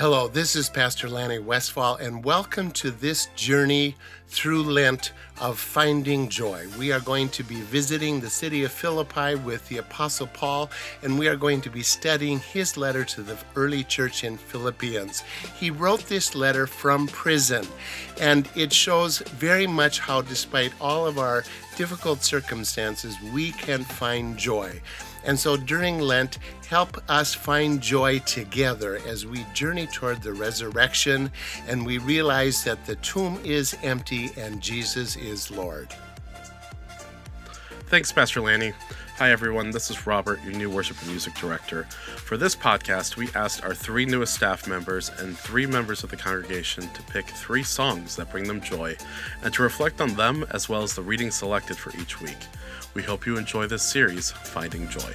Hello, this is Pastor Lanny Westfall, and welcome to this journey through Lent of finding joy. We are going to be visiting the city of Philippi with the Apostle Paul, and we are going to be studying his letter to the early church in Philippians. He wrote this letter from prison, and it shows very much how, despite all of our difficult circumstances, we can find joy. And so during Lent, help us find joy together as we journey toward the resurrection and we realize that the tomb is empty and Jesus is Lord. Thanks, Pastor Lanny. Hi, everyone. This is Robert, your new worship and music director. For this podcast, we asked our three newest staff members and three members of the congregation to pick three songs that bring them joy and to reflect on them as well as the reading selected for each week. We hope you enjoy this series, Finding Joy.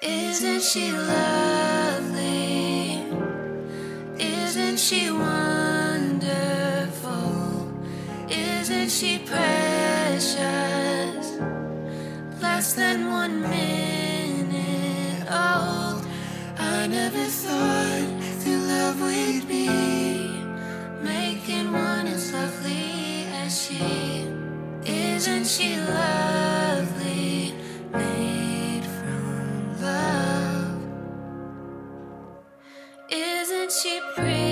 Isn't she lovely? Isn't she wonderful? Isn't she precious? Less than one minute old. I never thought Isn't she lovely? Made from love. Isn't she pretty?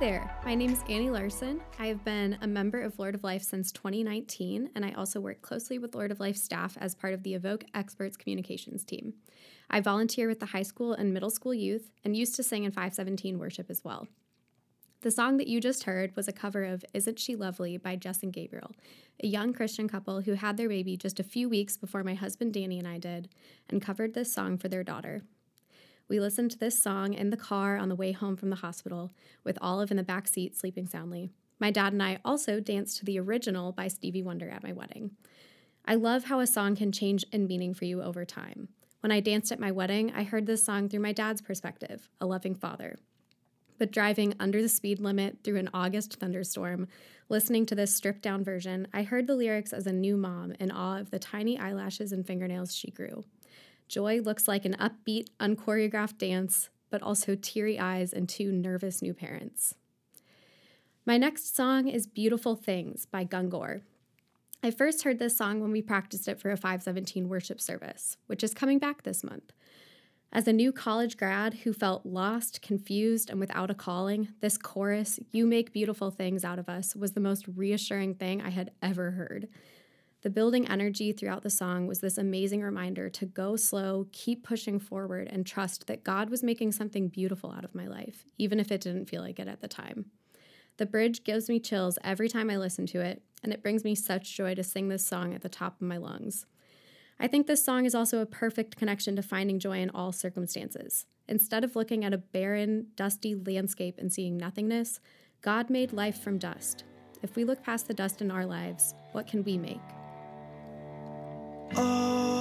There. My name is Annie Larson. I have been a member of Lord of Life since 2019, and I also work closely with Lord of Life staff as part of the Evoke Experts communications team. I volunteer with the high school and middle school youth and used to sing in 517 worship as well. The song that you just heard was a cover of Isn't She Lovely by Jess and Gabriel, a young Christian couple who had their baby just a few weeks before my husband Danny and I did, and covered this song for their daughter. We listened to this song in the car on the way home from the hospital, with Olive in the back seat sleeping soundly. My dad and I also danced to the original by Stevie Wonder at my wedding. I love how a song can change in meaning for you over time. When I danced at my wedding, I heard this song through my dad's perspective, a loving father. But driving under the speed limit through an August thunderstorm, listening to this stripped down version, I heard the lyrics as a new mom in awe of the tiny eyelashes and fingernails she grew. Joy looks like an upbeat, unchoreographed dance, but also teary eyes and two nervous new parents. My next song is Beautiful Things by Gungor. I first heard this song when we practiced it for a 517 worship service, which is coming back this month. As a new college grad who felt lost, confused, and without a calling, this chorus, You Make Beautiful Things Out of Us, was the most reassuring thing I had ever heard. The building energy throughout the song was this amazing reminder to go slow, keep pushing forward, and trust that God was making something beautiful out of my life, even if it didn't feel like it at the time. The bridge gives me chills every time I listen to it, and it brings me such joy to sing this song at the top of my lungs. I think this song is also a perfect connection to finding joy in all circumstances. Instead of looking at a barren, dusty landscape and seeing nothingness, God made life from dust. If we look past the dust in our lives, what can we make? All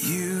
You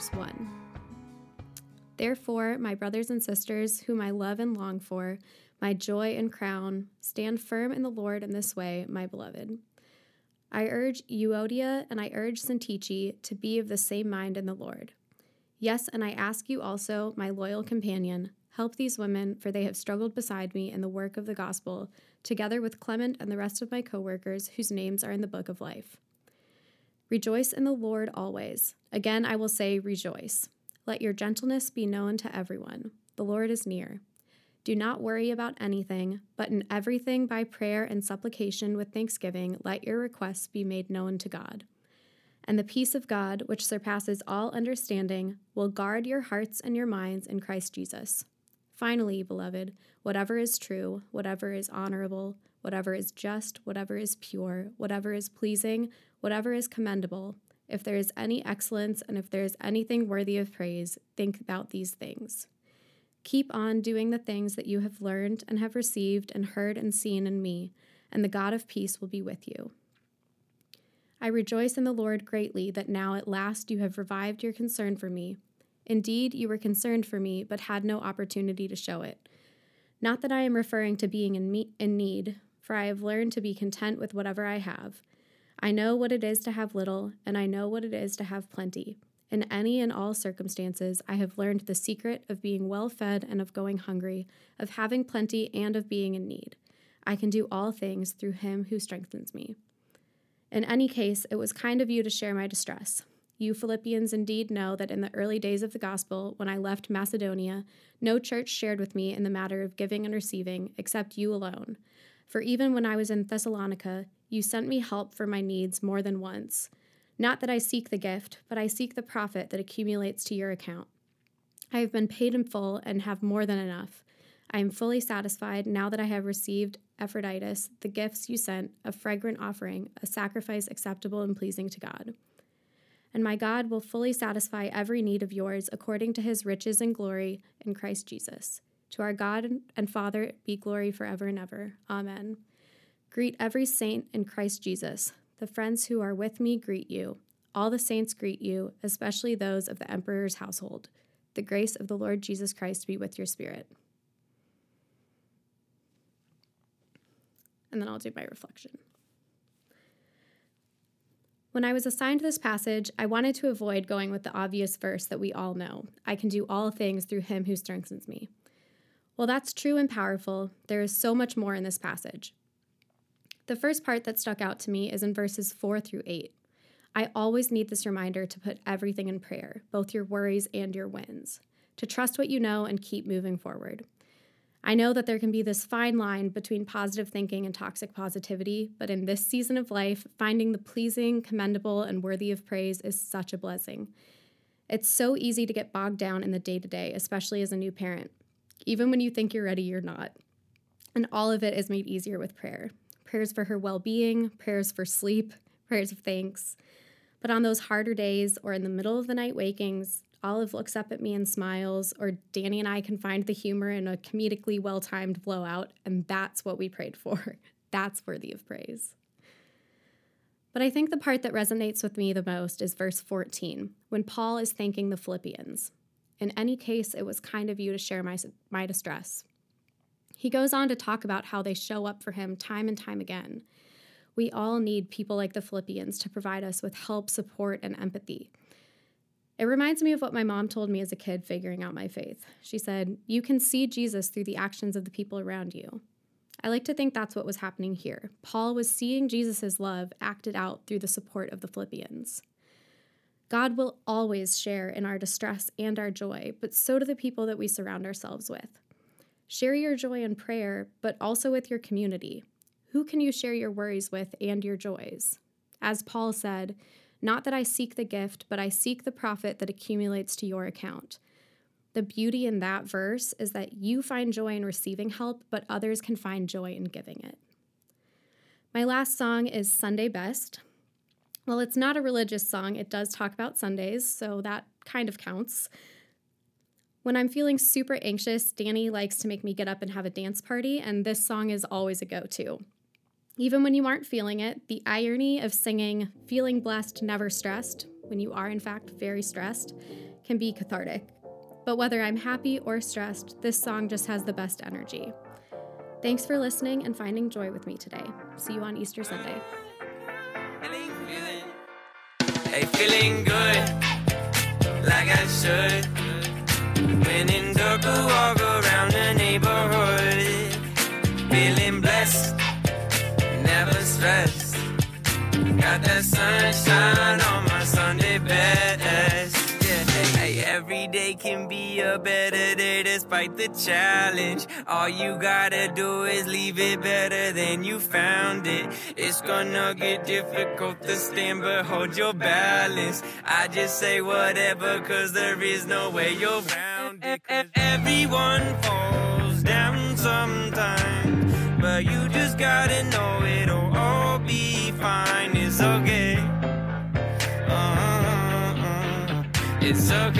verse 1. Therefore, my brothers and sisters, whom I love and long for, my joy and crown, stand firm in the Lord in this way, my beloved. I urge Euodia and I urge Syntyche to be of the same mind in the Lord. Yes, and I ask you also, my loyal companion, help these women, for they have struggled beside me in the work of the gospel, together with Clement and the rest of my co workers, whose names are in the book of life. Rejoice in the Lord always. Again, I will say, rejoice. Let your gentleness be known to everyone. The Lord is near. Do not worry about anything, but in everything by prayer and supplication with thanksgiving, let your requests be made known to God. And the peace of God, which surpasses all understanding, will guard your hearts and your minds in Christ Jesus. Finally, beloved, whatever is true, whatever is honorable, whatever is just, whatever is pure, whatever is pleasing, whatever is commendable, if there is any excellence and if there is anything worthy of praise, think about these things. Keep on doing the things that you have learned and have received and heard and seen in me, and the God of peace will be with you. I rejoice in the Lord greatly that now at last you have revived your concern for me. Indeed, you were concerned for me, but had no opportunity to show it. Not that I am referring to being in, me- in need, for I have learned to be content with whatever I have. I know what it is to have little, and I know what it is to have plenty. In any and all circumstances, I have learned the secret of being well fed and of going hungry, of having plenty and of being in need. I can do all things through him who strengthens me. In any case, it was kind of you to share my distress. You Philippians indeed know that in the early days of the gospel, when I left Macedonia, no church shared with me in the matter of giving and receiving, except you alone. For even when I was in Thessalonica, you sent me help for my needs more than once. Not that I seek the gift, but I seek the profit that accumulates to your account. I have been paid in full and have more than enough. I am fully satisfied now that I have received Epaphroditus, the gifts you sent, a fragrant offering, a sacrifice acceptable and pleasing to God. And my God will fully satisfy every need of yours according to his riches and glory in Christ Jesus. To our God and Father be glory forever and ever. Amen. Greet every saint in Christ Jesus. The friends who are with me greet you. All the saints greet you, especially those of the emperor's household. The grace of the Lord Jesus Christ be with your spirit. And then I'll do my reflection. When I was assigned this passage, I wanted to avoid going with the obvious verse that we all know I can do all things through him who strengthens me. While that's true and powerful, there is so much more in this passage. The first part that stuck out to me is in verses 4 through 8. I always need this reminder to put everything in prayer, both your worries and your wins, to trust what you know and keep moving forward. I know that there can be this fine line between positive thinking and toxic positivity, but in this season of life, finding the pleasing, commendable, and worthy of praise is such a blessing. It's so easy to get bogged down in the day to day, especially as a new parent. Even when you think you're ready, you're not. And all of it is made easier with prayer prayers for her well being, prayers for sleep, prayers of thanks. But on those harder days or in the middle of the night wakings, Olive looks up at me and smiles, or Danny and I can find the humor in a comedically well timed blowout, and that's what we prayed for. That's worthy of praise. But I think the part that resonates with me the most is verse 14, when Paul is thanking the Philippians. In any case, it was kind of you to share my, my distress. He goes on to talk about how they show up for him time and time again. We all need people like the Philippians to provide us with help, support, and empathy. It reminds me of what my mom told me as a kid figuring out my faith. She said, You can see Jesus through the actions of the people around you. I like to think that's what was happening here. Paul was seeing Jesus' love acted out through the support of the Philippians. God will always share in our distress and our joy, but so do the people that we surround ourselves with. Share your joy in prayer, but also with your community. Who can you share your worries with and your joys? As Paul said, not that I seek the gift, but I seek the profit that accumulates to your account. The beauty in that verse is that you find joy in receiving help, but others can find joy in giving it. My last song is Sunday Best. Well, it's not a religious song, it does talk about Sundays, so that kind of counts. When I'm feeling super anxious, Danny likes to make me get up and have a dance party, and this song is always a go to. Even when you aren't feeling it, the irony of singing, feeling blessed, never stressed, when you are, in fact, very stressed, can be cathartic. But whether I'm happy or stressed, this song just has the best energy. Thanks for listening and finding joy with me today. See you on Easter Sunday. Hey, feeling good, like I should. When in dark, walk around the neighborhood. Feeling blessed, never stressed. Got that sunshine on my Sunday best. Yeah, hey, every day can be a better day despite the challenge. All you gotta do is leave it better than you found it. It's gonna get difficult to stand, but hold your balance. I just say whatever, cause there is no way you're round Everyone falls down sometime, but you just gotta know it'll all be fine. It's okay. Uh-uh. It's okay.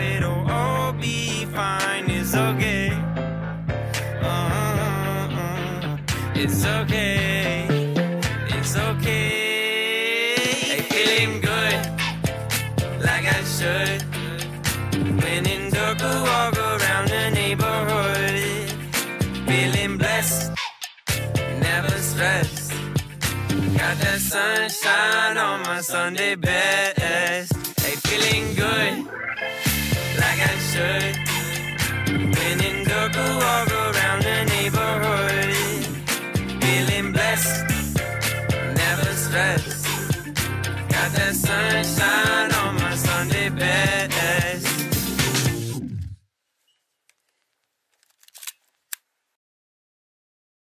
sunshine on my Sunday best. Hey, feeling good, like I should. When in I walk around the neighborhood. Feeling blessed, never stressed. Got that sunshine